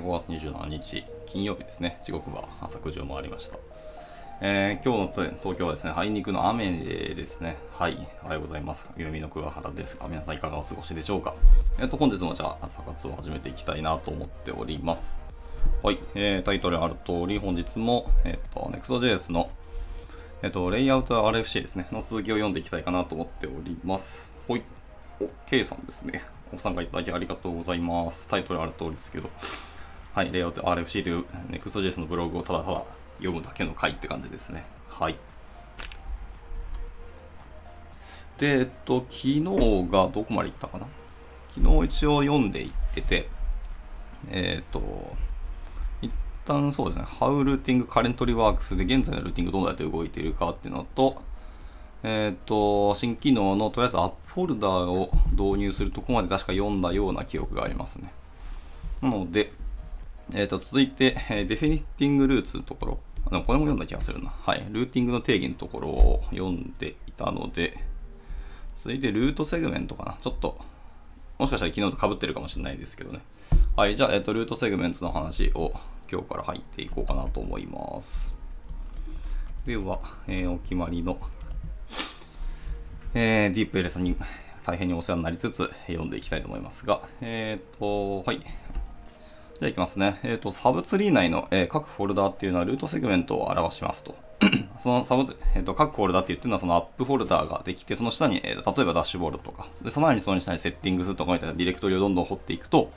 5月27日金曜日ですね。時刻は朝9時を回りました。えー、今日の東京はですね、あいにくの雨ですね。はい。おはようございます。ゆみの桑原ですが、皆さんいかがお過ごしでしょうか。えっ、と、本日もじゃあ朝活を始めていきたいなと思っております。はい。えー、タイトルある通り、本日も、えっ、と、Next.js の、えっ、と、レイアウト RFC ですね、の続きを読んでいきたいかなと思っております。はい。お、K さんですね。ご参加いただきありがとうございます。タイトルある通りですけど、はい、レイアウト RFC という Next.js のブログをただただ読むだけの回って感じですね。はい。で、えっと、昨日がどこまで行ったかな？昨日一応読んでいってて、えっ、と、一旦そうですね、How Routing Currently Works で現在のルーティングどうやって動いているかっていうのと、えっ、と、新機能のとりあえずアップフォルダーを導入するとこまで確か読んだような記憶がありますね。なので、えっ、と、続いて、えー、デフィニティングルーツのところ、でもこれも読んだ気がするな。はい。ルーティングの定義のところを読んでいたので、続いてルートセグメントかな。ちょっと、もしかしたら昨日と被ってるかもしれないですけどね。はい。じゃあ、えっ、と、ルートセグメントの話を今日から入っていこうかなと思います。では、えー、お決まりのえー、ディープエレさんに大変にお世話になりつつ読んでいきたいと思いますが、えっ、ー、と、はい。じゃあいきますね。えっ、ー、と、サブツリー内の、えー、各フォルダっていうのはルートセグメントを表しますと。そのサブ、えっ、と、各フォルダって言ってるのはそのアップフォルダーができて、その下に、えー、例えばダッシュボードとか、でその前にその下にセッティングするとかみたいなディレクトリをどんどん掘っていくと、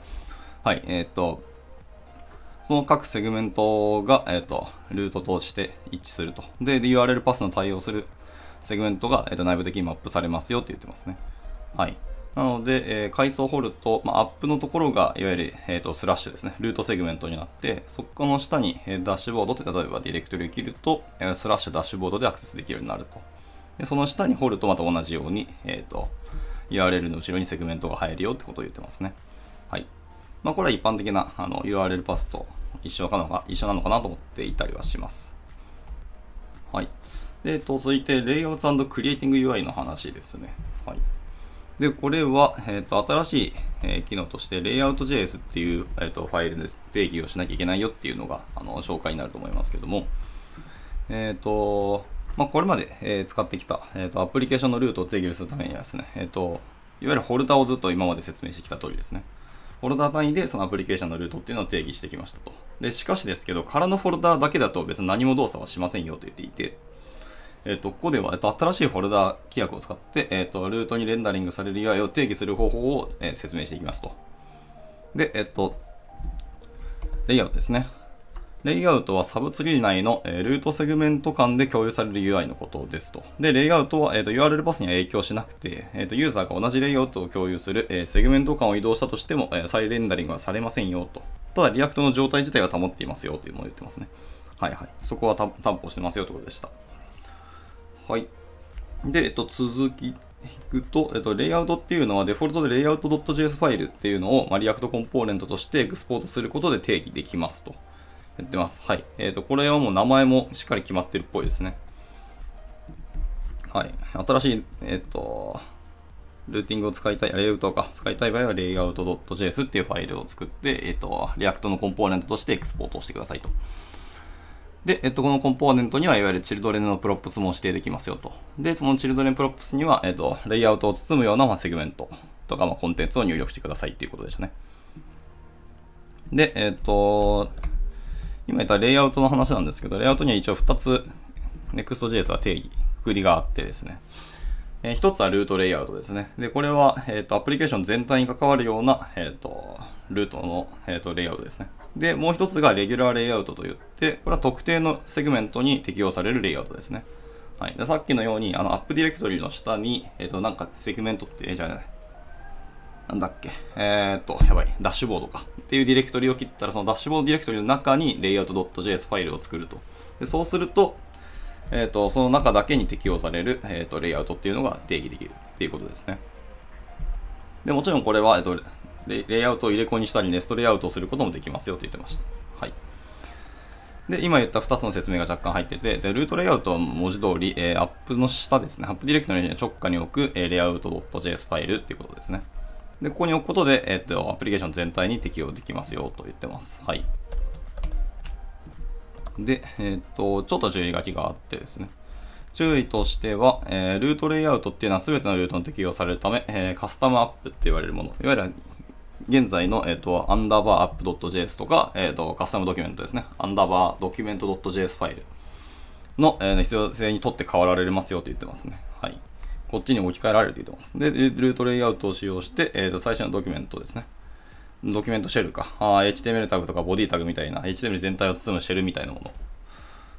はい、えっ、と、その各セグメントが、えっ、と、ルートとして一致すると。で、で URL パスの対応するセグメントが、えー、と内部的にマップされますよって言ってますね。はい。なので、えー、階層掘ると、まあ、アップのところが、いわゆる、えーと、スラッシュですね。ルートセグメントになって、そこの下に、えー、ダッシュボードって例えばディレクトリを切ると、えー、スラッシュダッシュボードでアクセスできるようになると。でその下に掘るとまた同じように、え、ー、と、URL の後ろにセグメントが入るよってことを言ってますね。はい。まあ、これは一般的なあの URL パスと一緒かのか一緒なのかなと思っていたりはします。はい。で、続いて、レイアウトクリエイティング UI の話ですね。はい。で、これは、えっと、新しい、え、機能として、レイアウト JS っていう、えっと、ファイルで定義をしなきゃいけないよっていうのが、あの、紹介になると思いますけども、えっと、まあ、これまで、え、使ってきた、えっと、アプリケーションのルートを定義するためにはですね、えっと、いわゆるフォルダをずっと今まで説明してきた通りですね。フォルダ単位でそのアプリケーションのルートっていうのを定義してきましたと。で、しかしですけど、空のフォルダだけだと別に何も動作はしませんよと言っていて、えっ、と、ここでは、えっと、新しいフォルダ規約を使って、えっと、ルートにレンダリングされる UI を定義する方法を、えー、説明していきますと。で、えっと、レイアウトですね。レイアウトはサブツリー内の、えー、ルートセグメント間で共有される UI のことですと。で、レイアウトは、えーと、URL パスには影響しなくて、えーと、ユーザーが同じレイアウトを共有する、えー、セグメント間を移動したとしても、えー、再レンダリングはされませんよと。ただ、 React の状態自体は保っていますよというものを言ってますね。はいはい。そこは担保してますよということでした。はい。で、えっと、続きいくと、えっと、レイアウトっていうのはデフォルトでレイアウト .js ファイルっていうのを、まあ、 React コンポーネントとしてエクスポートすることで定義できますと言ってます。はい。えっ、と、これはもう名前もしっかり決まってるっぽいですね。はい。新しい、えっ、と、ルーティングを使いたい、レイアウトか、使いたい場合は、レイアウト .js っていうファイルを作って、えっ、と、 React のコンポーネントとしてエクスポートをしてくださいと。で、えっと、このコンポーネントには、いわゆる children の props も指定できますよと。で、その children props には、えっと、レイアウトを包むような、まあ、セグメントとか、まあ、コンテンツを入力してくださいっていうことでしたね。で、えっと、今言ったレイアウトの話なんですけど、レイアウトには一応2つ、Next.js は定義、くくりがあってですね。えー、1つはルートレイアウトですね。で、これは、えっ、と、アプリケーション全体に関わるような、えっ、と、ルートの、えっ、と、レイアウトですね。で、もう一つがレギュラーレイアウトといって、これは特定のセグメントに適用されるレイアウトですね。はい。でさっきのように、あの、アップディレクトリの下に、えっ、ー、と、なんかセグメントって、えじゃない、なんだっけ、えー、っと、やばい、ダッシュボードか。っていうディレクトリを切ったら、そのダッシュボードディレクトリの中にレイアウト .js ファイルを作ると。でそうすると、えー、っと、その中だけに適用される、えー、っと、レイアウトっていうのが定義できるっていうことですね。で、もちろんこれは、えっと、レイアウトを入れ子にしたり、ネストレイアウトをすることもできますよって言ってました。はい。で、今言った2つの説明が若干入ってて、で、ルートレイアウトは文字通り、えー、アップの下ですね、アップディレクトリに直下に置く、えー、レイアウト .js ファイルっていうことですね。で、ここに置くことで、えっと、アプリケーション全体に適用できますよと言ってます。はい。で、えっと、ちょっと注意書きがあってですね。注意としては、えー、ルートレイアウトっていうのは全てのルートに適用されるため、えー、カスタムアップって言われるもの、いわゆる現在の、えっ、ー、と、アンダーバーアップ .js とか、えっ、ー、と、カスタムドキュメントですね。アンダーバー document .js ファイルの、えー、必要性にとって変わられますよと言ってますね。はい。こっちに置き換えられると言ってます。で、ルートレイアウトを使用して、えっ、ー、と、最初のドキュメントですね。ドキュメントシェルか。あ HTML タグとかボディタグみたいな、HTML 全体を包むシェルみたいなも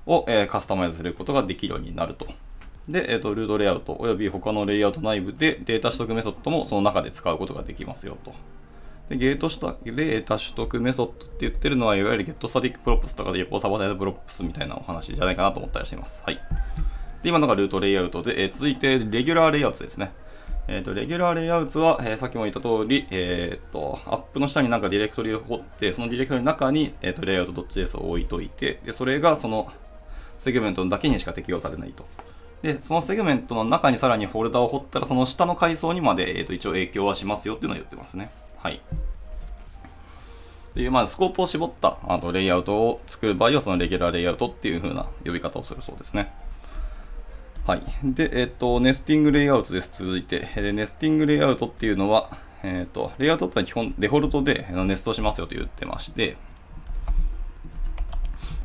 のを、えー、カスタマイズすることができるようになると。で、えっ、ー、と、ルートレイアウト及び他のレイアウト内部でデータ取得メソッドもその中で使うことができますよと。で、ゲートしたデータ取得メソッドって言ってるのは、いわゆる getStaticProps とか getServerSideProps みたいなお話じゃないかなと思ったりしています。はい。で、今のがルートレイアウトで、えー、続いて、レギュラーレイアウトですね。えっ、ー、と、レギュラーレイアウトは、えー、さっきも言った通り、えっ、ー、と、アップの下になんかディレクトリを掘って、そのディレクトリの中に、えっ、と、レイアウト .js を置いといて、で、それがそのセグメントだけにしか適用されないと。で、そのセグメントの中にさらにフォルダを掘ったら、その下の階層にまで、えっ、と、一応影響はしますよっていうのを言ってますね。はい。っていう、まあ、スコープを絞ったあとレイアウトを作る場合は、そのレギュラーレイアウトっていう風な呼び方をするそうですね。はい。で、えっ、と、ネスティングレイアウトです。続いて。で、ネスティングレイアウトっていうのは、えっ、と、レイアウトって基本デフォルトでネストしますよと言ってまして、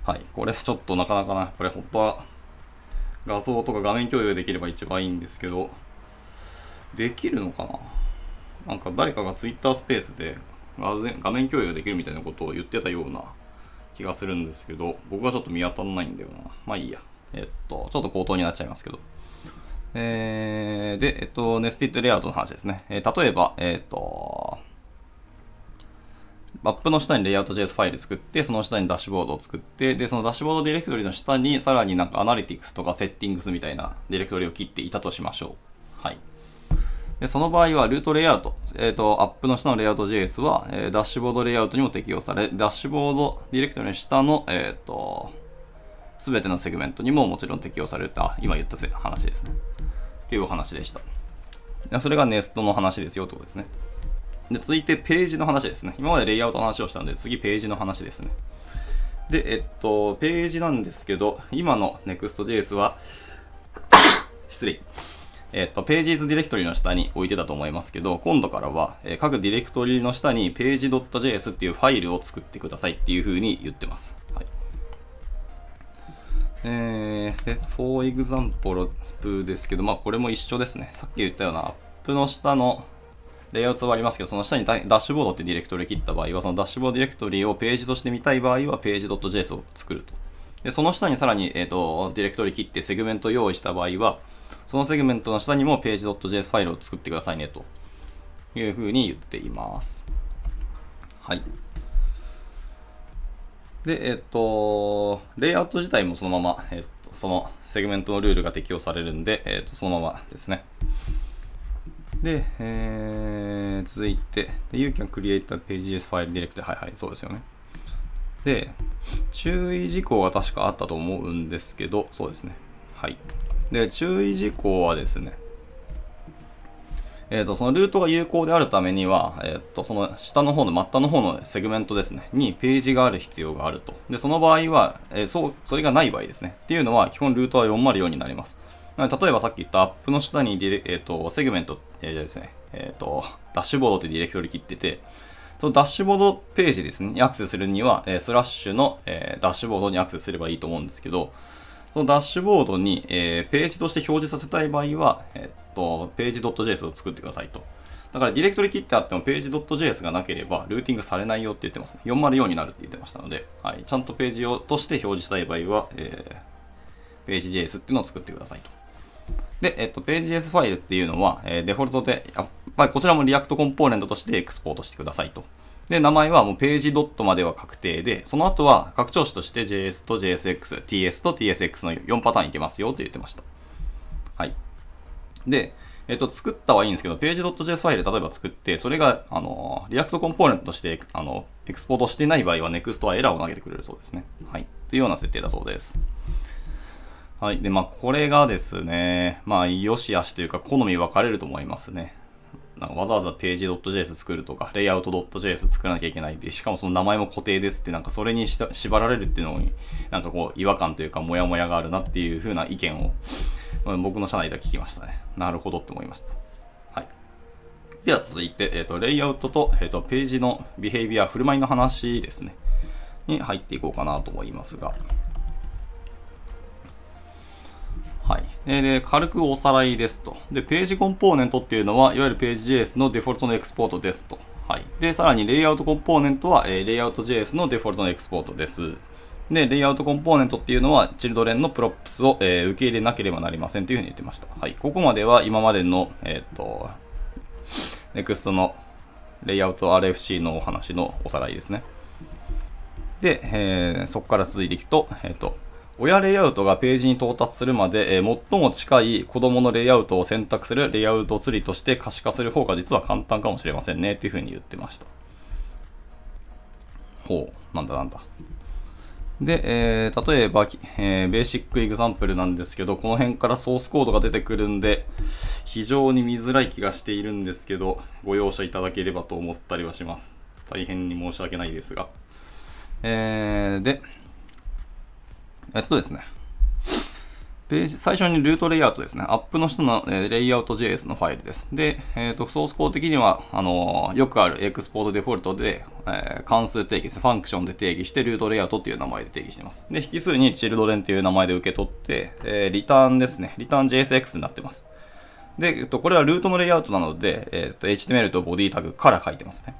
はい。これちょっとなかなかな、これ本当は画像とか画面共有できれば一番いいんですけど、できるのかななんか誰かが Twitter スペースで画面共有できるみたいなことを言ってたような気がするんですけど、僕はちょっと見当たらないんだよな。まあいいや。えっと、ちょっと口頭になっちゃいますけど。えー、で、えっと、ネスティッドレイアウトの話ですね。えー、例えば、えっと、マップの下にレイアウト JS ファイル作って、その下にダッシュボードを作って、で、そのダッシュボードディレクトリの下に、さらになんかアナリティクスとかセッティングスみたいなディレクトリを切っていたとしましょう。はい。でその場合は、ルートレイアウト、えっ、ー、と、 app の下の layout JS は、えー、ダッシュボードレイアウトにも適用され、ダッシュボードディレクトリの下の、えっ、ー、と、すべてのセグメントにももちろん適用された、今言った話ですね。っていうお話でした。それがネストの話ですよってことですね。で、続いてページの話ですね。今までレイアウトの話をしたので、次ページの話ですね。で、えっと、ページなんですけど、今の Next.js は 失礼。えっと、ページズディレクトリの下に置いてたと思いますけど、今度からは、え、各ディレクトリの下に page.js っていうファイルを作ってくださいっていう風に言ってます。はい。えー、で、for example ですけど、まあこれも一緒ですね。さっき言ったようなアップの下のレイアウトはありますけど、その下にダッシュボードってディレクトリ切った場合は、そのダッシュボードディレクトリをページとして見たい場合は、page.js を作ると。で、その下にさらに、えっ、ー、と、ディレクトリ切ってセグメント用意した場合は、そのセグメントの下にも page.js ファイルを作ってくださいねというふうに言っています。はい。で、えっと、レイアウト自体もそのまま、えっと、そのセグメントのルールが適用されるんで、えっと、そのままですね。で、えー、続いて、You can create a pages file direct はいはい、そうですよね。で、注意事項が確かあったと思うんですけど、そうですね。はい。で、注意事項はですね、えっ、ー、と、そのルートが有効であるためには、えっ、ー、と、その下の方の、末端の方のセグメントですね、にページがある必要があると。で、その場合は、えー、そう、それがない場合ですね。っていうのは、基本ルートは404になります。なので、例えばさっき言ったアップの下にディレ、えっ、と、セグメント、えー、ですね、えっ、と、ダッシュボードってディレクトリ切ってて、そのダッシュボードページですね、にアクセスするには、えスラッシュの、えダッシュボードにアクセスすればいいと思うんですけど、そのダッシュボードに、えー、ページとして表示させたい場合は、えっと、ページ .js を作ってくださいと。だからディレクトリ切ってあってもページ .js がなければルーティングされないよって言ってますね。404になるって言ってましたので、はい、ちゃんとページをとして表示したい場合は、えー、ページ JS っていうのを作ってくださいと。で、えっと、ページ JS ファイルっていうのは、えー、デフォルトで、あまあ、こちらも React コンポーネントとしてエクスポートしてくださいと。で、名前はもうページドットまでは確定で、その後は拡張子として JS と JSX、TS と TSX の4パターンいけますよって言ってました。はい。で、えっと、作ったはいいんですけど、page.js ファイル例えば作って、それが、あの、 React コンポーネントとして、あの、エクスポートしてない場合は NEXT はエラーを投げてくれるそうですね。はい。というような設定だそうです。はい。で、まあ、これがですね、まあ、良し悪しというか、好み分かれると思いますね。なんかわざわざページ .js 作るとか、レイアウト .js 作らなきゃいけないで、しかもその名前も固定ですって、なんかそれに縛られるっていうのに、なんかこう違和感というか、モヤモヤがあるなっていう風な意見を、僕の社内では聞きましたね。なるほどって思いました。はい。では続いて、えっ、ー、と、レイアウトと、えっ、ー、と、ページのビヘイビア、振る舞いの話ですね。に入っていこうかなと思いますが。はい。で、軽くおさらいですと。で、ページコンポーネントっていうのは、いわゆる page JS のデフォルトのエクスポートですと。はい。で、さらにレイアウトコンポーネントは、え、 layout JS のデフォルトのエクスポートです。で、レイアウトコンポーネントっていうのは、 children の props を、えー、受け入れなければなりませんというふうに言ってました。はい。ここまでは今までの、えっ、と、NEXT のレイアウト RFC のお話のおさらいですね。で、えー、そこから続いていくと、えっ、と、親レイアウトがページに到達するまで、えー、最も近い子供のレイアウトを選択するレイアウトツリーとして可視化する方が実は簡単かもしれませんねっていうふうに言ってました。ほう、なんだなんだ。で、えー、例えば、えー、ベーシックエグザンプルなんですけど、この辺からソースコードが出てくるんで、非常に見づらい気がしているんですけど、ご容赦いただければと思ったりはします。大変に申し訳ないですが。えー、で、えっとですね。ページ、最初にルートレイアウトですね。アップの人の、えー、レイアウト JS のファイルです。で、えっ、ー、と、ソースコー的には、あのー、よくあるエクスポートデフォルトで、え、関数定義です。ファンクションで定義して、ルートレイアウトっていう名前で定義してます。で、引数にチルドレンっていう名前で受け取って、え、リターンですね。リターン JSX になってます。で、えっと、これはルートのレイアウトなので、えっと、HTML とボディタグから書いてますね。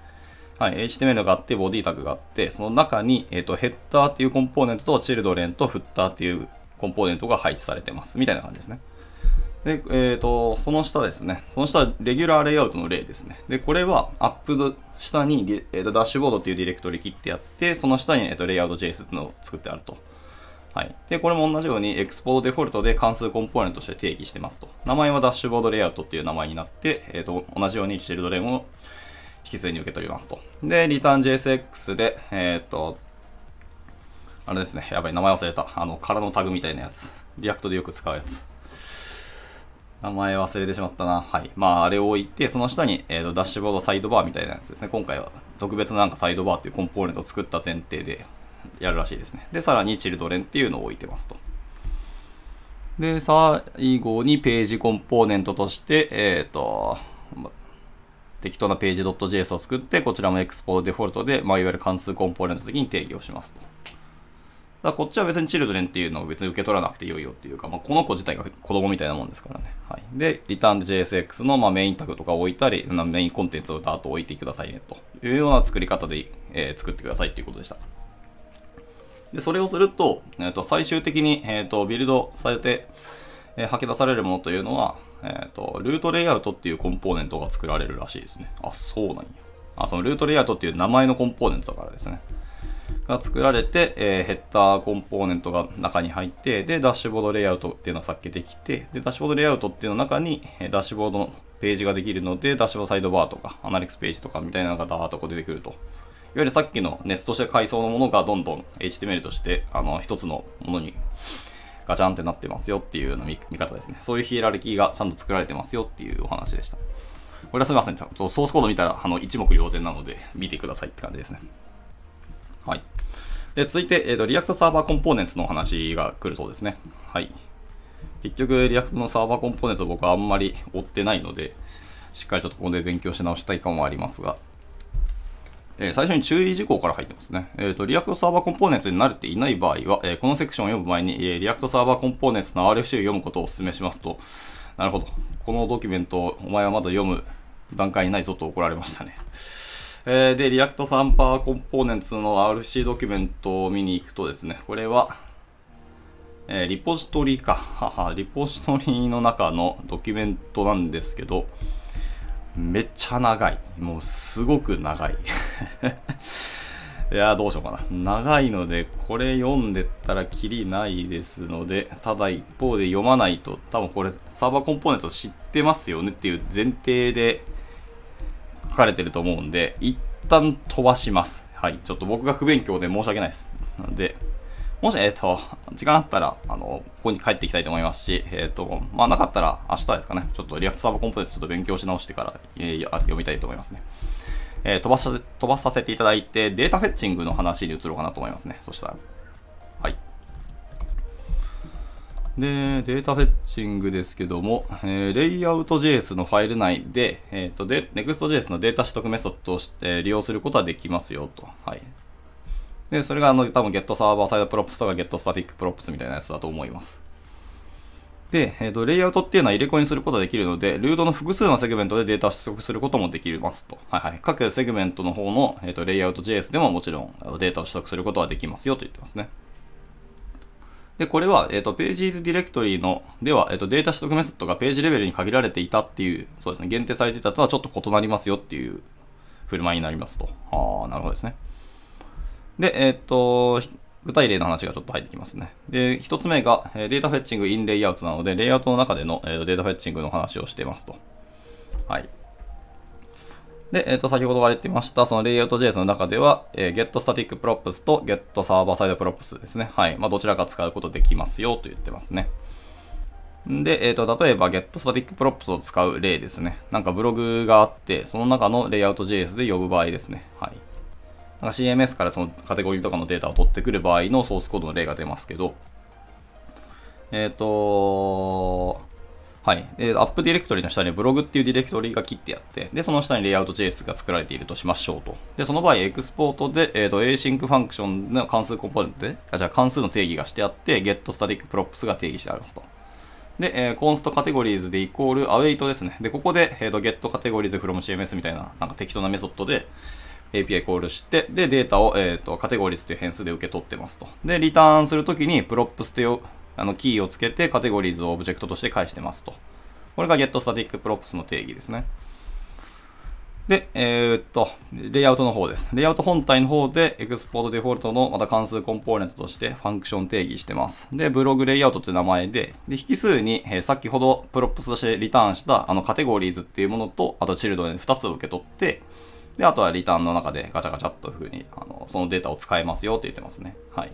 はい、HTML があって、ボディタグがあって、その中に、えっ、ー、と、ヘッダーっていうコンポーネントと、チルドレンとフッターっていうコンポーネントが配置されてます。みたいな感じですね。で、えっ、ー、と、その下ですね。その下、レギュラーレイアウトの例ですね。で、これは、アップ下に、え、ー、と、ダッシュボードっていうディレクトリ切ってやって、その下に、えっ、と、レイアウト JS っていうのを作ってあると。はい。で、これも同じように、エクスポートデフォルトで関数コンポーネントとして定義してますと。名前はダッシュボードレイアウトっていう名前になって、えっ、と、同じようにチルドレンを引数に受け取りますと。で、 return JSX で、えー、っと、あれですね、やばい、名前忘れた。あの、空のタグみたいなやつ。 React でよく使うやつ。名前忘れてしまったな。はい。まあ、あれを置いて、その下に、えーと、ダッシュボードサイドバーみたいなやつですね。今回は特別ななんかサイドバーっていうコンポーネントを作った前提でやるらしいですね。で、さらに children っていうのを置いてますと。で、最後にページコンポーネントとして、えっ、ー、と、適当なページ .js を作って、こちらもエクスポートデフォルトで、まあ、いわゆる関数コンポーネント的に定義をしますと。だこっちは別にチルドレンっていうのを別に受け取らなくてよいよっていうか、まあ、この子自体が子供みたいなもんですからね。はい。で、リターンで JSX のまあメインタグとか置いたり、メインコンテンツをダーッと置いてくださいねというような作り方で、えー、作ってくださいっていうことでした。で、それをすると、え、ー、と、最終的に、え、ー、と、ビルドされて、えー、吐き出されるものというのは、えっ、ー、と、ルートレイアウトっていうコンポーネントが作られるらしいですね。あ、そうなんや。あ、そのルートレイアウトっていう名前のコンポーネントだからですね。が作られて、えー、ヘッダーコンポーネントが中に入って、で、ダッシュボードレイアウトっていうのがさっきできて、で、ダッシュボードレイアウトっていうの中に、えダッシュボードのページができるので、ダッシュボードサイドバーとか、アナリクスページとかみたいなのがダーッとこう出てくると。いわゆるさっきのネストして階層のものがどんどん HTML として、あの、一つのものにガチャンってなってますよっていうような見方ですね。そういうヒエラルキーがちゃんと作られてますよっていうお話でした。これはすみません。ちょっとソースコード見たら、あの、一目瞭然なので、見てくださいって感じですね。はい。で、続いて、え、ー、と、 React Server Components のお話が来るそうですね。はい。結局、 React の Server Components を僕はあんまり追ってないので、しっかりちょっとここで勉強し直したい感はありますが、え、最初に注意事項から入ってますね。えっ、ー、と、 React Server Components に慣れていない場合は、えー、このセクションを読む前に、え React Server Components の RFC を読むことをお勧めしますと、なるほど。このドキュメントお前はまだ読む段階にないぞと怒られましたね。えで、 React Server Components の RFC ドキュメントを見に行くとですね、これは、えリポジトリか。リポジトリの中のドキュメントなんですけど、めっちゃ長い。もうすごく長い。いやどうしようかな。長いので、これ読んでったらきりないですので、ただ一方で読まないと、多分これサーバーコンポーネント知ってますよねっていう前提で書かれてると思うんで、一旦飛ばします。はい。ちょっと僕が不勉強で申し訳ないです。なので、もし、えっ、と、時間あったら、あの、ここに帰っていきたいと思いますし、えっ、と、まあ、なかったら明日ですかね、ちょっと React サーバーコンポーネントちょっと勉強し直してから、えー、読みたいと思いますね。えー、飛ばし、飛ばさせていただいて、 data fetching の話に移ろうかなと思いますね。そしたら。はい。で、 data fetching ですけども、えー、 layout JS のファイル内で、えっ、ー、と、で、Next.js のデータ取得メソッドとして利用することはできますよと。はい。で、それがあの、多分 Get サーバーサイドプロップスとか Get Static プロップスみたいなやつだと思います。で、えっ、ー、と、レイアウトっていうのは入れ子にすることができるので、ルートの複数のセグメントでデータを出力することもできますと。はいはい。各セグメントの方の、えっ、ー、と、 layout JS でももちろんデータを取得することはできますよと言ってますね。で、これは、えっ、ー、と、Pages Directory の、では、えっ、と、データ取得メソッドがページレベルに限られていたっていう、そうですね、限定されていたとはちょっと異なりますよっていう振る舞いになりますと。ああ、なるほどですね。で、えっ、と、具体例の話がちょっと入ってきますね。で、一つ目が、データフェッチングインレイアウトなので、レイアウトの中での、データフェッチングの話をしていますと。はい。で、えっ、と、先ほど言われてました、そのレイアウト JS の中では、えー、getStaticProps と getServerSideProps ですね。はい。まあ、どちらか使うことできますよと言ってますね。で、えっ、ー、と、例えば getStaticProps を使う例ですね。なんかブログがあって、その中のレイアウト JS で呼ぶ場合ですね。はい。なんか CMS からそのカテゴリーとかのデータを取ってくる場合のソースコードの例が出ますけど、えっ、ー、と、はい。え、アップディレクトリの下にブログっていうディレクトリが切ってあって、で、その下にレイアウト JS が作られているとしましょうと。で、その場合、エクスポートで、えっ、ー、と、async ファンクションの関数コンポーネントで、あ、じゃあ関数の定義がしてあって、getStaticProps が定義してありますと。で、えー、 const categories でイコール await ですね。で、ここで、えっ、ー、と、getCategoriesFromCMS みたいな、なんか適当なメソッドで、API コールして、で、データを、えっ、ー、と、 categories という変数で受け取ってますと。で、リターンするときに、 props というあのキーをつけて、 categories をオブジェクトとして返してますと。これが getStaticProps の定義ですね。で、えー、っと、レイアウトの方です。レイアウト本体の方で、 export default のまた関数コンポーネントとしてファンクション定義してます。で、 BlogLayout という名前で、で引数に、えー、先ほど props としてリターンしたあの categories っていうものと、あと children 2つを受け取って、で、あとはリターンの中でガチャガチャっというふうに、あの、そのデータを使えますよって言ってますね。はい。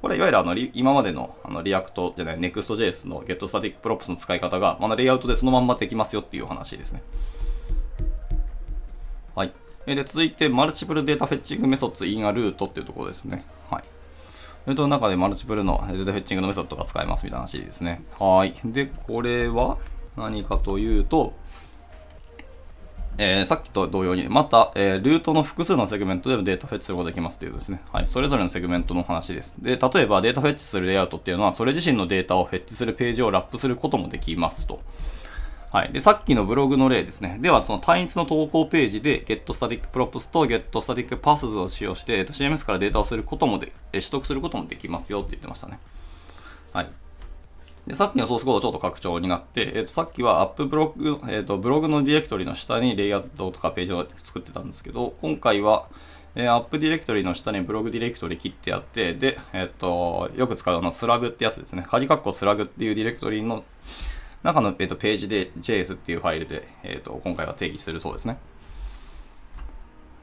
これいわゆるあの今までのあの React じゃない Next.js の GetStaticProps の使い方が、まだレイアウトでそのまんまできますよっていう話ですね。はい。で、続いて、 multiple data fetching methods in a route っていうところですね。はい。ルートの中で multiple の data fetching のメソッドが使えますみたいな話ですね。はい。で、これは何かというと、えー、さっきと同様に、また、えー、ルートの複数のセグメントでもデータフェッチすることができますということですね。はい。それぞれのセグメントの話です。で、例えばデータフェッチするレイアウトっていうのは、それ自身のデータをフェッチするページをラップすることもできますと。はい。で、さっきのブログの例ですね。では、その単一の投稿ページで getStaticProps と getStaticPaths を使用して、えっと、CMS からデータをすることもで、取得することもできますよって言ってましたね。はい。で、さっきのソースコードちょっと拡張になって、えっ、ー、と、さっきはアップブログ、えっ、ー、と、ブログのディレクトリの下にレイアウトとかページを作ってたんですけど、今回は、えー、アップディレクトリの下にブログディレクトリ切ってあって、で、えっ、と、よく使うあの slug ってやつですね。角括弧 slug っていうディレクトリの中の、えっとページで JS っていうファイルで、えっと今回は定義してるそうですね。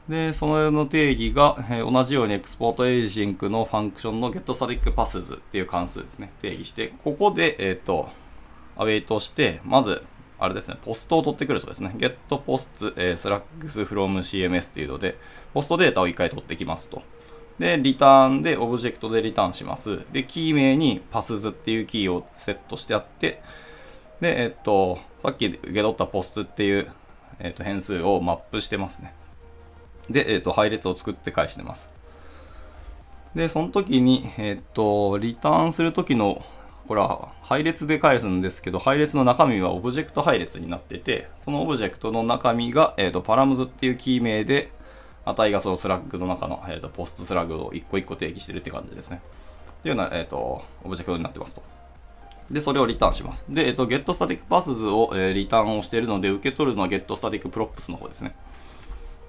で、そのの定義が、えー、同じように export async のファンクションの getStaticPaths っていう関数ですね、定義して、ここで、えっ、ー、と、アウェイトして、まず、あれですね、ポストを取ってくるそうですね。getPost、えー、slugs.from.cms っていうので、ポストデータを一回取ってきますと。で、リターンでオブジェクトでリターンします。で、キー名に paths っていうキーをセットしてあって、で、えっと、さっき受け取ったポストっていう、えっと、変数をマップしてますね。で、えっ、ー、と、配列を作って返してます。で、その時に、えっ、ー、と、リターンする時の、これは配列で返すんですけど、配列の中身はオブジェクト配列になってて、そのオブジェクトの中身が、えっ、ー、と、 params っていうキー名で、値がその slug の中の、えーと、 post slug を一個一個定義してるって感じですね。っていうような、えっ、と、オブジェクトになってますと。で、それをリターンします。で、えっ、と、getStaticPaths を、えー、リターンをしているので、受け取るのは getStaticProps の方ですね。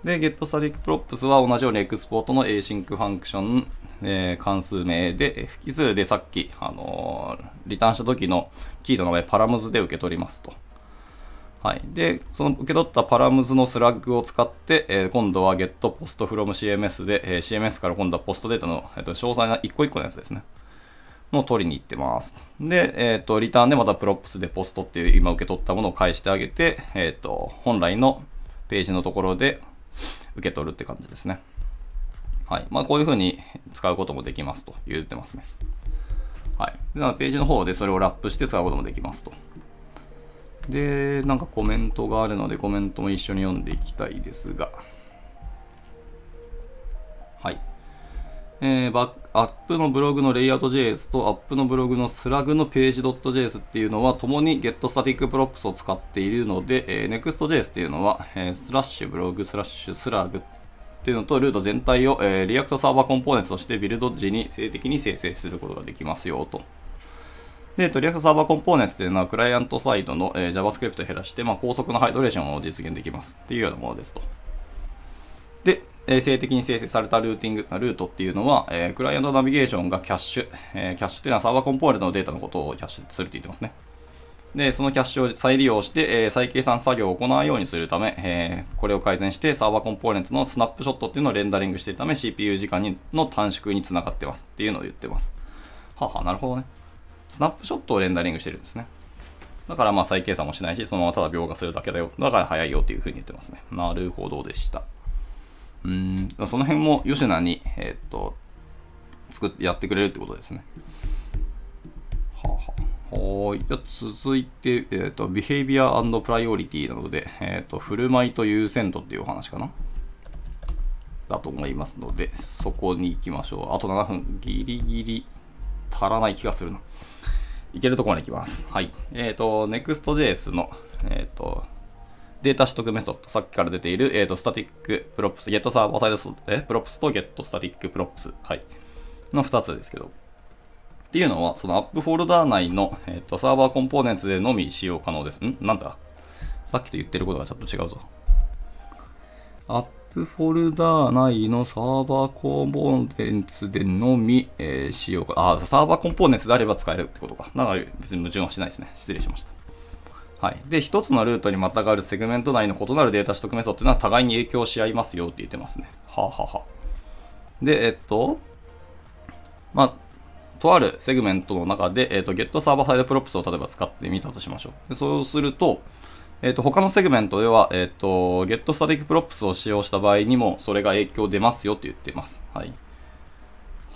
で、getStaticProps は同じように export の async ファンクション、えー、関数名で、複数でさっき、あのー、リターンした時のキーの名前 params で受け取りますと。はい。で、その受け取った params の slug を使って、えー、今度は get post from CMS で、えー、CMS から今度はポストデータの、えーと、詳細な一個一個のやつですね。の取りに行ってます。で、えっ、ー、と、リターンでまた props で post っていう今受け取ったものを返してあげて、えっ、ー、と、本来のページのところで受け取るって感じですね。はい。まあ、こういうふうに使うこともできますと言ってますね。はい。で、ページの方でそれをラップして使うこともできますと。で、なんかコメントがあるので、コメントも一緒に読んでいきたいですが。えー、 app のブログの layout.js とアップのブログのスラグのページ .js っていうのは共に getStaticProps を使っているので、えー、Next.js っていうのは、えー、スラッシュブログスラッシュ slug っていうのとルート全体を、えー、 React Server Components としてビルド時に静的に生成することができますよと。で、 React Server Components っていうのはクライアントサイドの、えー、JavaScript を減らして、まあ、高速のハイドレーションを実現できますっていうようなものですと。で、えー、静的に生成されたルーティング、ルートっていうのは、えー、クライアントナビゲーションがキャッシュ、えー、キャッシュっていうのはサーバーコンポーネントのデータのことをキャッシュするって言ってますね。で、そのキャッシュを再利用して、えー、再計算作業を行うようにするため、えー、これを改善してサーバーコンポーネントのスナップショットっていうのをレンダリングしているため CPU 時間にの短縮につながってますっていうのを言ってます。はは、なるほどね。スナップショットをレンダリングしてるんですね。だからまあ再計算もしないし、そのままただ描画するだけだよ。だから早いよっていうふうに言ってますね。なるほどでした。うん、その辺も吉野に、えー、っと、作ってやってくれるってことですね。はあ、ははい。じゃ続いて、えー、っと、ビヘイビアプライオリティなので、えー、っと、振る舞いと優先度っていうお話かな？だと思いますので、そこに行きましょう。あと7分、ギリギリ足らない気がするな。いけるところまで行きます。はい。えっ、ー、と、Next.js の、えっ、ー、と、データ取得メソッド、さっきから出ている、えっ、ー、と、 static props、 getServerSide え props と getStaticProps、はい。の2つですけど。っていうのは、そのアップフォルダー内の、えっ、と、 Server Components でのみ使用可能です。ん？なんだ？さっきと言ってることがちょっと違うぞ。アップフォルダー内の Server Components でのみ、えー、使用か。あ、 Server Components であれば使えるってことか。だから別に矛盾はしないですね。失礼しました。はい。で、一つのルートにまたがるセグメント内の異なるデータ取得メソッドというのは互いに影響し合いますよって言ってますね。はあ、ははあ、で、えっと、まあ、とあるセグメントの中で、えっと、 getServerSideProps を例えば使ってみたとしましょう。でそうすると、えっ、と、他のセグメントでは、えっ、と、 getStaticProps を使用した場合にも、それが影響出ますよと言ってます。はい。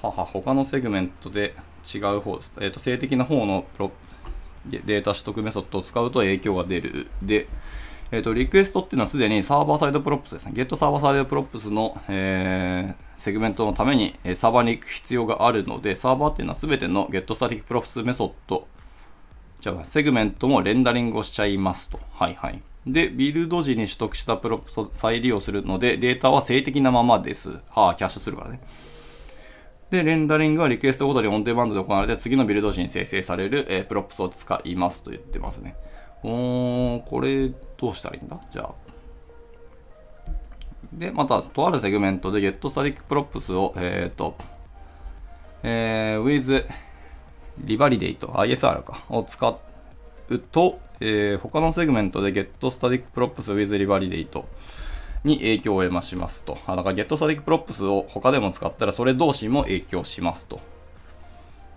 はは、他のセグメントで違う方です。えっ、と、静的な方のプロデータ取得メソッドを使うと影響が出る。で、えっ、と、リクエストっていうのはすでに server side props ですね。 getServerSideProps の、えー、セグメントのためにサーバーに行く必要があるので、サーバーっていうのはすべての getStaticProps メソッドじゃあ、セグメントもレンダリングをしちゃいますと。はいはい。で、ビルド時に取得した props を再利用するので、データは静的なままです。はあ、キャッシュするからね。で、レンダリングはリクエストごとにオンデマンドで行われて、次のビルド時に生成される、えー、 props を使いますと言ってますね。おー、これ、どうしたらいいんだ？じゃあ。で、また、とあるセグメントで getStaticProps を、えっ、ー、と、えー、with リバリデイト、ISR か、を使うと、えー、他のセグメントで getStaticProps with Revalidate に影響を得ましますと。あだから getStaticProps を他でも使ったらそれ同士も影響しますと。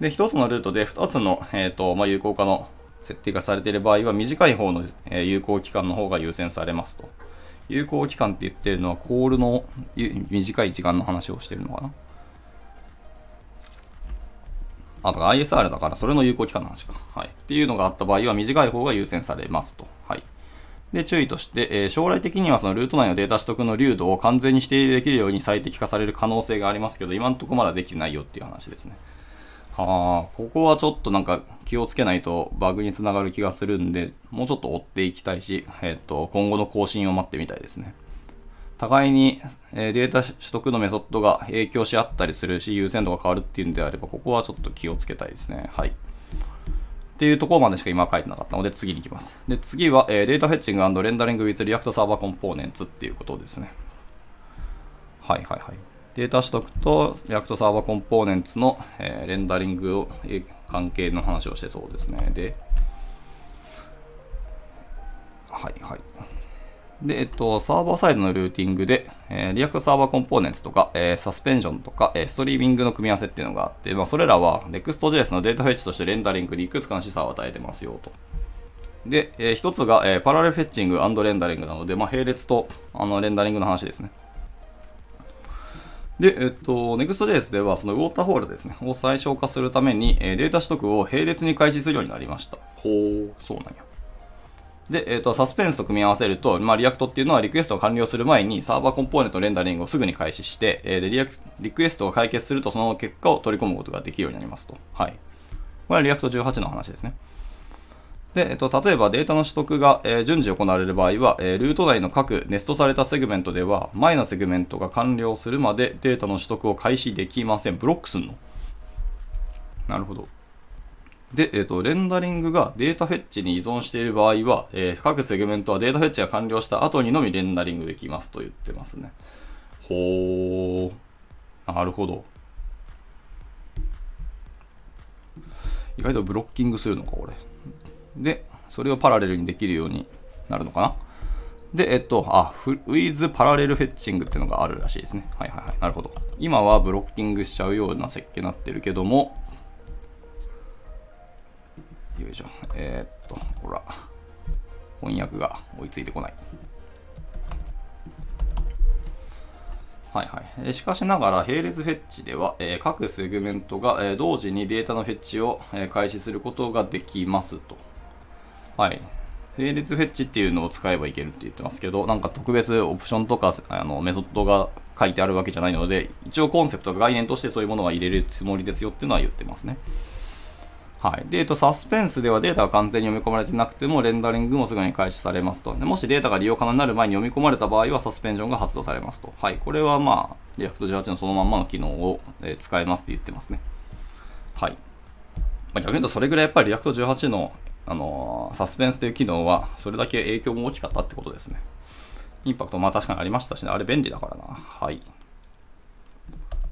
で、一つのルートで二つの、えーとまあ、有効化の設定がされている場合は短い方の、え、有効期間の方が優先されますと。有効期間って言ってるのはコールの短い時間の話をしてるのかなあ、とか ISR だからそれの有効期間の話か。はい。っていうのがあった場合は短い方が優先されますと。はい。で、注意として、えー、将来的にはそのルート内のデータ取得の流度を完全に指定できるように最適化される可能性がありますけど、今のところまだできてないよっていう話ですね。はあ、ここはちょっとなんか気をつけないとバグにつながる気がするんで、もうちょっと追っていきたいし、えっ、ー、と、今後の更新を待ってみたいですね。互いにえデータ取得のメソッドが影響し合ったりするし、優先度が変わるっていうんであれば、ここはちょっと気をつけたいですね。はい。っていうところまでしか今書いてなかったので、次に行きます。で、次は、えー、データフェッチングレンダリング with React Server Components っていうことですね。はいはいはい。データ取得と React Server Components の、えー、レンダリングを、え、関係の話をしてそうですね。で、はいはい。で、えっと、サーバーサイドのルーティングで、えー、 React Server Components とか、えー、サスペンションとか、えー、ストリーミングの組み合わせっていうのがあって、まあ、それらは Next.js のデータフェッチとしてレンダリングにいくつかの示唆を与えてますよと。で、えー、一つが、えー、 parallel fetching rendering なので、まあ、並列とあのレンダリングの話ですね。で、えっと、Next.js では、その waterfall ですね、を最小化するために、えー、データ取得を並列に開始するようになりました。ほう、そうなんや。で、えっ、ー、と、サスペンスと組み合わせると、まあ、 React っていうのはリクエストを完了する前にサーバーコンポーネントレンダリングをすぐに開始して、えー、でリアクリクエストを解決するとその結果を取り込むことができるようになりますと。はい。これは React 18の話ですね。で、えっと、例えばデータの取得が、えー、順次行われる場合は、えー、ルート内の各ネストされたセグメントでは、前のセグメントが完了するまでデータの取得を開始できません。ブロックすんのなるほど。で、えっ、ー、と、レンダリングがデータフェッチに依存している場合は、えー、各セグメントはデータフェッチが完了した後にのみレンダリングできますと言ってますね。ほー。なるほど。意外とブロッキングするのか、これ。で、それをパラレルにできるようになるのかな。で、えっと、あ、with パラレルフェッチングっていうのがあるらしいですね。はいはいはい。なるほど。今はブロッキングしちゃうような設計になってるけども、よいしょ。えー、っと、ほら。翻訳が追いついてこない。はいはい。しかしながら、並列フェッチでは、えー、各セグメントが、えー、同時にデータのフェッチを、えー、開始することができますと。はい。並列フェッチっていうのを使えばいけるって言ってますけど、なんか特別オプションとかあのメソッドが書いてあるわけじゃないので、一応コンセプト、概念としてそういうものは入れるつもりですよっていうのは言ってますね。はい。で、えっと、サスペンスではデータが完全に読み込まれてなくても、レンダリングもすぐに開始されますと。でもしデータが利用可能になる前に読み込まれた場合は、サスペンションが発動されますと。はい。これはまあ、 React 18のそのまんまの機能を、え、使えますって言ってますね。はい。まあ、逆に言うと、それぐらいやっぱり React 18のあのサスペンスという機能は、それだけ影響も大きかったってことですね。インパクト、まあ確かにありましたしね、あれ便利だからな。はい。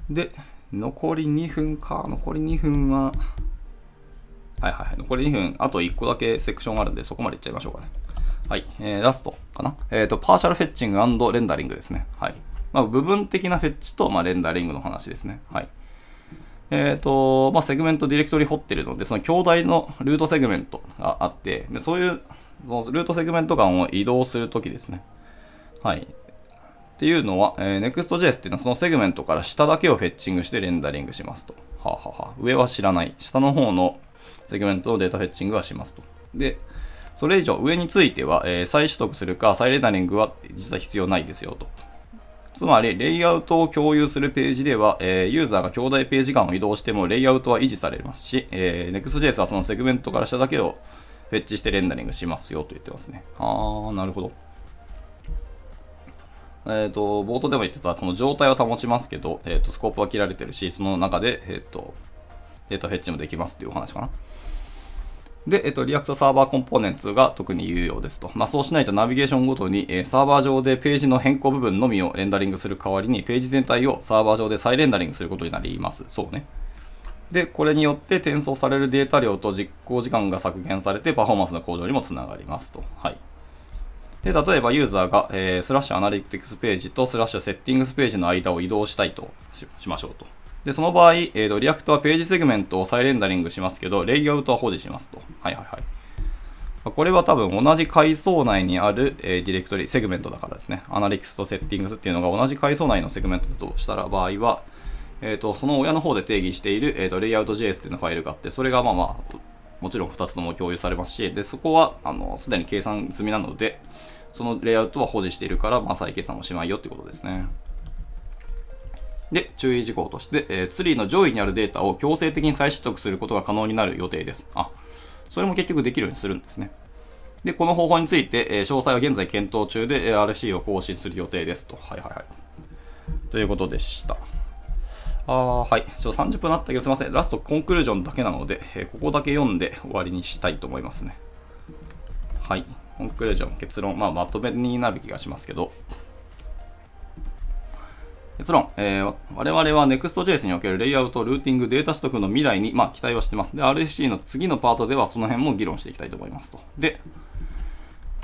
で、残り2分か。残り2分は、はいはい。残り2分、あと1個だけセクションあるんで、そこまでいっちゃいましょうかね。はい。えー、ラストかな？えっ、ー、と、 partial fetching rendering ですね。はい。まあ、部分的なフェッチと、まあ、レンダリングの話ですね。はい。えっ、ー、と、まあ、セグメントディレクトリ掘ってるので、その兄弟のルートセグメントがあって、でそういう、そのルートセグメント間を移動するときですね。はい。っていうのは、えー、Next.js っていうのはそのセグメントから下だけを fetching してレンダリングしますと。はあ、ははあ、上は知らない。下の方のセグメントの data fetching はしますと。で、それ以上上については、えー、再取得するか再レンダリングは実は必要ないですよと。つまり、レイアウトを共有するページでは、えー、ユーザーが兄弟ページ間を移動しても、レイアウトは維持されますし、えー、Next.js はそのセグメントから下だけをフェッチしてレンダリングしますよと言ってますね。あー、なるほど。えっ、ー、と、冒頭でも言ってた、その状態は保ちますけど、えっ、ー、と、スコープは切られてるし、その中で、えっ、ー、と、データフェッチもできますっていうお話かな。で、えっと、 React Server Components が特に有用ですと。まあ、そうしないとナビゲーションごとに、えー、サーバー上でページの変更部分のみをレンダリングする代わりに、ページ全体をサーバー上で再レンダリングすることになります。そうね。で、これによって転送されるデータ量と実行時間が削減されて、パフォーマンスの向上にもつながりますと。はい。で、例えばユーザーが、えー、スラッシュ analytics ページとスラッシュ settings ページの間を移動したいとしましょうと。で、その場合、えーと、 React はページセグメントを再レンダリングしますけど、レイアウトは保持しますと。はいはいはい。これは多分同じ階層内にある、えー、ディレクトリ、セグメントだからですね。 analytics と settings っていうのが同じ階層内のセグメントだとしたら場合は、えっ、ー、と、その親の方で定義している、えっ、ー、と、レイアウト JS っていうのファイルがあって、それがまあまあ、もちろん2つとも共有されますし、で、そこは、あの、すでに計算済みなので、そのレイアウトは保持しているから、まあ、再計算をしまいよってことですね。で、注意事項として、えー、ツリーの上位にあるデータを強制的に再取得することが可能になる予定です。あ、それも結局できるようにするんですね。で、この方法について、えー、詳細は現在検討中で、え、RC を更新する予定ですと。はいはいはい。ということでした。あはい。ちょっと30分あったけどすいません。ラストコンクルージョンだけなので、えー、ここだけ読んで終わりにしたいと思いますね。はい。コンクルージョン、結論、まあまとめになる気がしますけど、結論、えー、我々は Next.js におけるレイアウト、ルーティング、データ取得の未来に、まあ、期待はしてます。で、RSC の次のパートではその辺も議論していきたいと思いますと。で、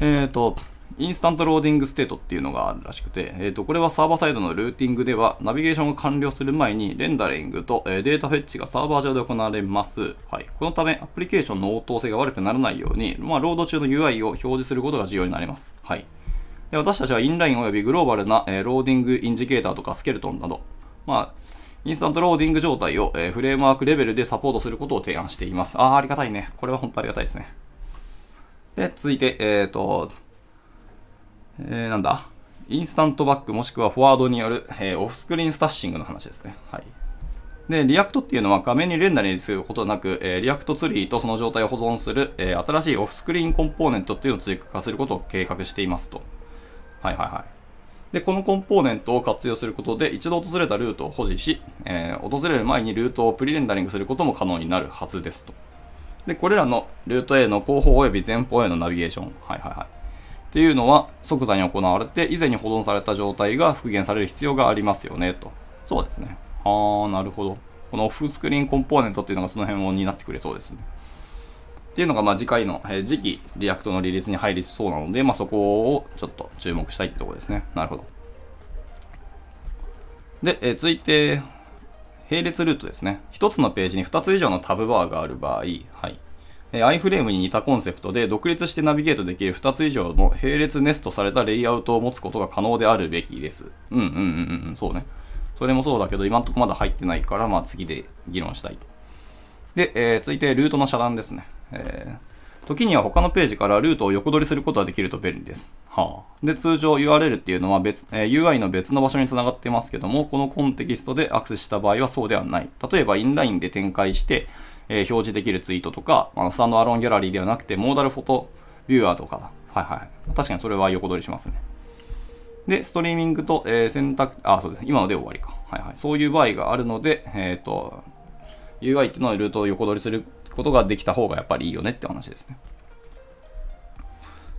えっ、と、instant loading state っていうのがあるらしくて、えっ、と、これはサーバーサイドのルーティングでは、ナビゲーションが完了する前に、レンダリングと、えデータフェッチがサーバー上で行われます。はい。このため、アプリケーションの応答性が悪くならないように、まあ、ロード中の UI を表示することが重要になります。はい。で私たちはインライン及びグローバルな、え loading indicator とかスケルトンなど、まあ、インスタントローディング状態を、えフレームワークレベルでサポートすることを提案しています。ああ、ありがたいね。これは本当ありがたいですね。で、続いて、えっ、と、えーなんだ、 instant back もしくは forward による、えー offscreen stashing の話ですね。はい。で、 React っていうのは画面にレンダリングすることなく、えー React ツリーとその状態を保存する、えー新しい offscreen component っていうのを追加することを計画していますと。はいはいはい。で、このコンポーネントを活用することで、一度訪れたルートを保持し、えー訪れる前にルートをプリレンダリングすることも可能になるはずですと。で、これらのルートへの後方及び前方へのナビゲーション。はいはいはい。っていうのは即座に行われて、以前に保存された状態が復元される必要がありますよね、と。そうですね。あー、なるほど。この offscreen component っていうのがその辺を担ってくれそうですね。っていうのが、まあ、次回の、えー次期 React のリリースに入りそうなので、まあ、そこをちょっと注目したいってところですね。なるほど。で、えー続いて、並列ルートですね。一つのページに2つ以上のタブバーがある場合、はい。えー iFrame に似たコンセプトで独立してナビゲートできる2つ以上の並列ネストされたレイアウトを持つことが可能であるべきです。うんうんうんうん、そうね。それもそうだけど、今んとこまだ入ってないから、まあ次で議論したいと。で、えー続いてルートの遮断ですね。えー時には他のページからルートを横取りすることができると便利です。はあ、で、通常 URL っていうのは別、えー UI の別の場所につながってますけども、このコンテキストでアクセスした場合はそうではない。例えばインラインで展開して、えー表示できるツイートとか、あスタンドアロンギャラリーではなくて、モーダルフォトビューアーとか、はいはい。確かにそれは横取りしますね。で、ストリーミングと、えー選択、あ、そうです。今ので終わりか。はいはい。そういう場合があるので、えっ、と、UI っていうのはルートを横取りすることができた方がやっぱりいいよねって話ですね。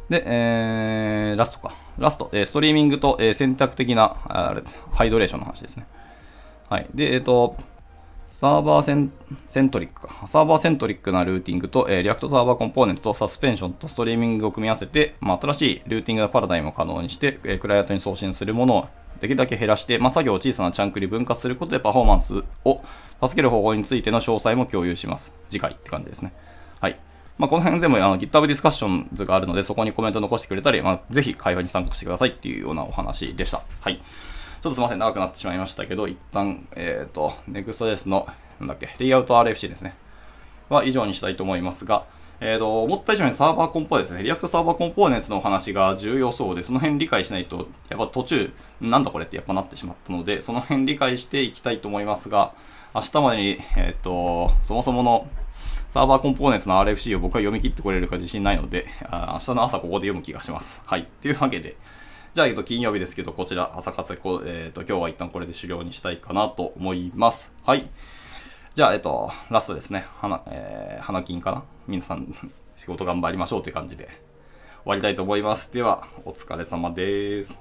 で、えー、ラストか。ラスト、えーストリーミングと、えー選択的なあれハイドレーションの話ですね。はい。で、えっ、と、サーバーセンセントリックか。 server-centric なルーティングと、えー、 React Server Component とサスペンションとストリーミングを組み合わせて、まあ、新しいルーティングのパラダイムを可能にして、えークライアントに送信するものをできるだけ減らして、まあ、作業を小さなチャンクに分割することでパフォーマンスを助ける方法についての詳細も共有します。次回って感じですね。はい。まあ、この辺全部あの GitHub ディスカッションズがあるので、そこにコメント残してくれたり、まあ、ぜひ会話に参加してくださいっていうようなお話でした。はい。ちょっとすみません、長くなってしまいましたけど、一旦、えっ、と、Next.js の、なんだっけ、 Layout RFC ですね。は以上にしたいと思いますが、えー、と思った以上に Server Components ですね、 React Server Components のお話が重要そうで、その辺理解しないと、やっぱ途中、なんだこれってやっぱなってしまったので、その辺理解していきたいと思いますが、明日までに、えっ、と、そもそものサーバーコンポーネンツの RFC を僕は読み切ってこれるか自信ないので、あ明日の朝ここで読む気がします。はい。というわけで、じゃあ、えっと、金曜日ですけど、こちら、朝活こ、えっ、ー、と、今日は一旦これで終了にしたいかなと思います。はい。じゃあ、えっと、ラストですね。花、えー、花金かな？皆さん、仕事頑張りましょうって感じで終わりたいと思います。では、お疲れ様です。